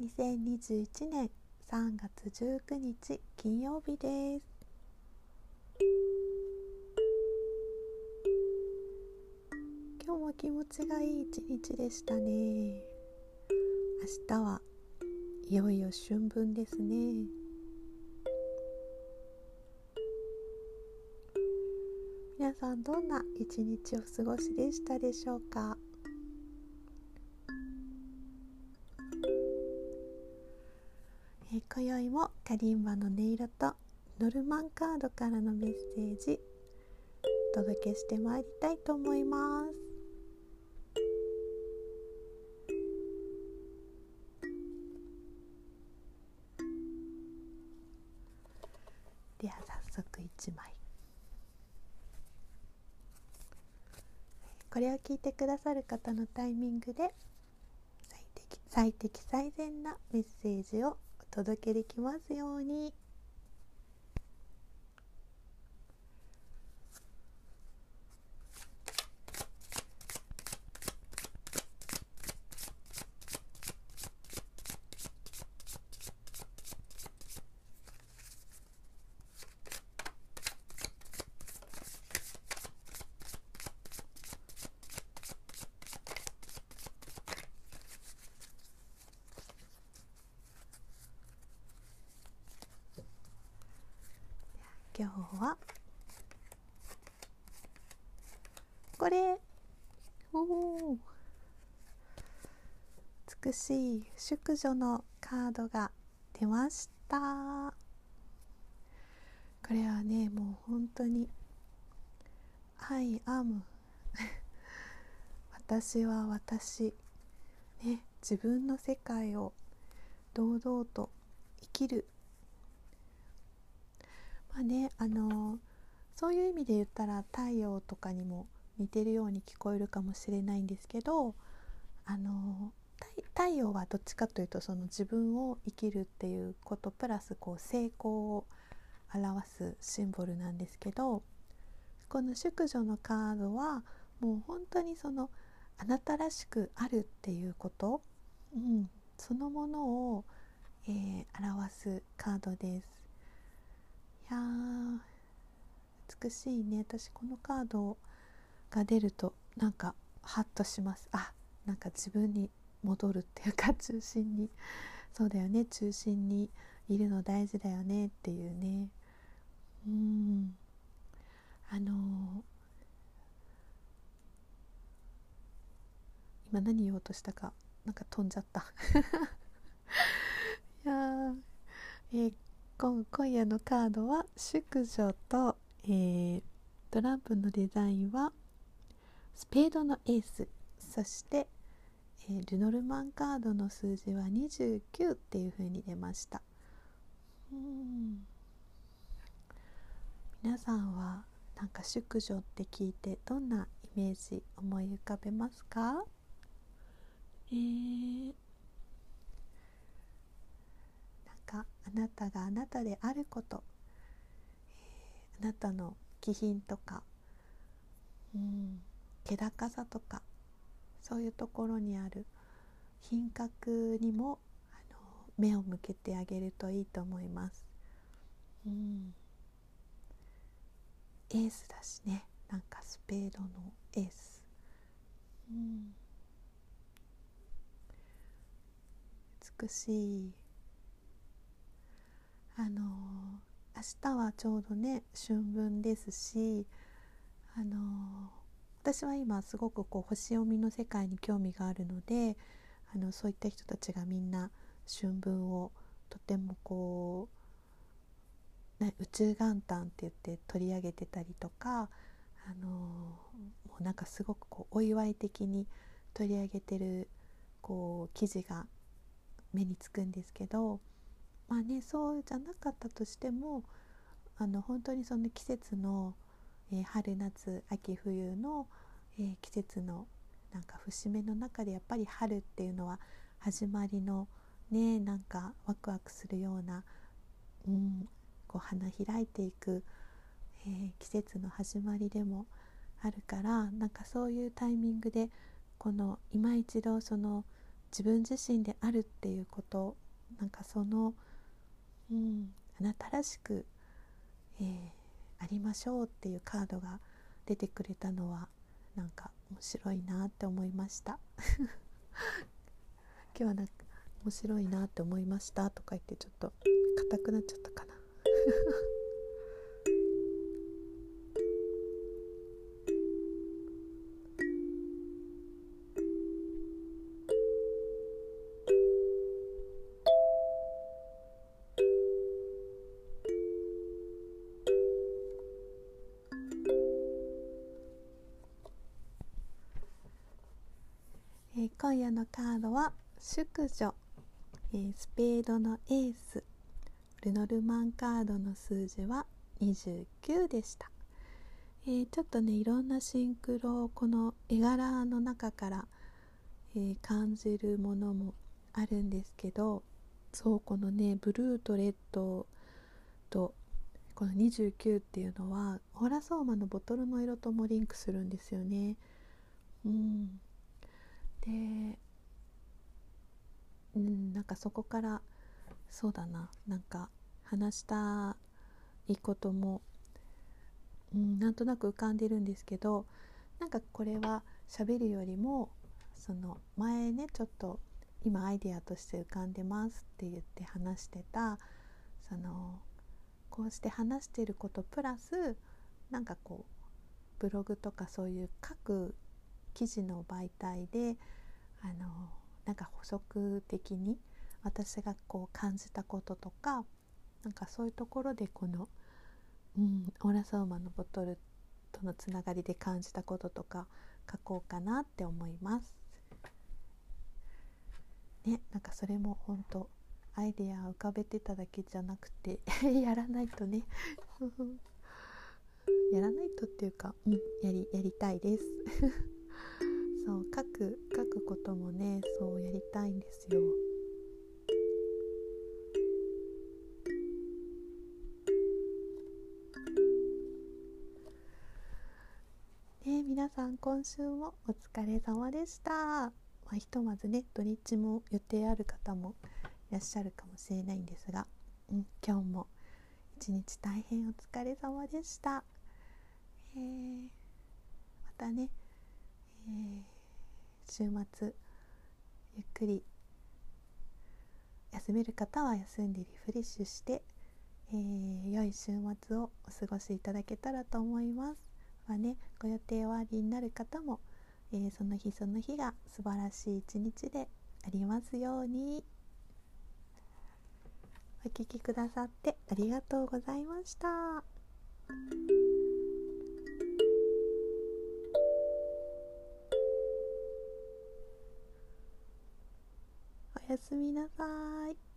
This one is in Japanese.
2021年3月19日金曜日です。今日も気持ちがいい一日でしたね。明日はいよいよ春分ですね。皆さんどんな一日を過ごしでしたでしょうか？今宵もカリンバの音色とノルマンカードからのメッセージお届けしてまいりたいと思います。では早速1枚。これを聞いてくださる方のタイミングで最適最適最善なメッセージを届けできますように。今日は？これ。おお美しい淑女のカードが出ました。これはねもう本当に「I am 私は私」ね自分の世界を堂々と生きるまあねあのそういう意味で言ったら太陽とかにも似てるように聞こえるかもしれないんですけどあの太陽はどっちかというとその自分を生きるっていうことプラスこう成功を表すシンボルなんですけどこの淑女のカードはもう本当にそのあなたらしくあるっていうこと、うん、そのものを、えー、表すカードです。いや美しいね。私このカードが出るとなんかハッとします。あなんか自分に戻るっていうか 中心に。そうだよね。中心にいるの大事だよねっていうね。うん。あのー、今何言おうとしたかなんか飛んじゃった。いやえー、今今夜のカードは「淑女と」えー、トランプのデザインはスペードのエース。そして「えー、ルノルマンカードの数字は29っていう風に出ました。うん。皆さんはなんか淑女って聞いてどんなイメージ思い浮かべますか？えー、なんかあなたがあなたであること、えー、あなたの気品とか。うん。気高さとか。そういうところにある。品格にもあの目を向けてあげるといいと思います。うん、エースだしね。なんかスペードのエース。うん、美しい。あの明日はちょうどね春分ですしあの私は今すごくこう星読みの世界に興味があるのであのそういった人たちがみんな春分をとてもこう、ね、宇宙元旦って言って取り上げてたりとかあのもうなんかすごくこうお祝い的に取り上げてるこう記事が目につくんですけどまあねそうじゃなかったとしてもあの本当にその季節のえー、春夏秋冬の、えー、季節のなんか節目の中でやっぱり春っていうのは始まりのねなんかワクワクするような、うん、こう花開いていく、えー、季節の始まりでもあるからなんかそういうタイミングでこの今一度その自分自身であるっていうことなんかその、うん、あなたらしく、えー、ありましょうっていうカードが出てくれたのはなんか面白いなって思いました。今日はなんか面白いなって思いましたとか言ってちょっと硬くなっちゃった今夜のカードは淑女、えー、スペードのエース。ルノルマンカードの数字は29でした、えー、ちょっとねいろんなシンクロをこの絵柄の中から、え感じるものもあるんですけどそうこのねブルーとレッドとこの29っていうのはホラソーマのボトルの色ともリンクするんですよね。うん、でうんなんかそこからそうだななんか話したいことも、うん、なんとなく浮かんでるんですけどなんかこれは喋るよりもその前ねちょっと今アイデアとして浮かんでますって言って話してたそのこうして話してることプラスなんかこうブログとかそういう書く記事の媒体であのなんか補足的に私がこう感じたこととかなんかそういうところでこの、うん、オーラサウマのボトルとのつながりで感じたこととか書こうかなって思います。ね、なんかそれも本当アイデア浮かべてただけじゃなくて やらないとね やらないとっていうか、うん、やりやりたいです 書く書くこともねそうやりたいんですよ。ね皆さん今週もお疲れ様でした。まあ、ひとまずね土日も予定ある方もいらっしゃるかもしれないんですが、うん、今日も一日大変お疲れ様でした。えー、またね、えー週末ゆっくり休める方は休んでリフレッシュして、えー、良い週末をお過ごしいただけたらと思います。まあね、ご予定終わりになる方も、えー、その日その日が素晴らしい一日でありますように。お聴きくださってありがとうございました。すみなさい。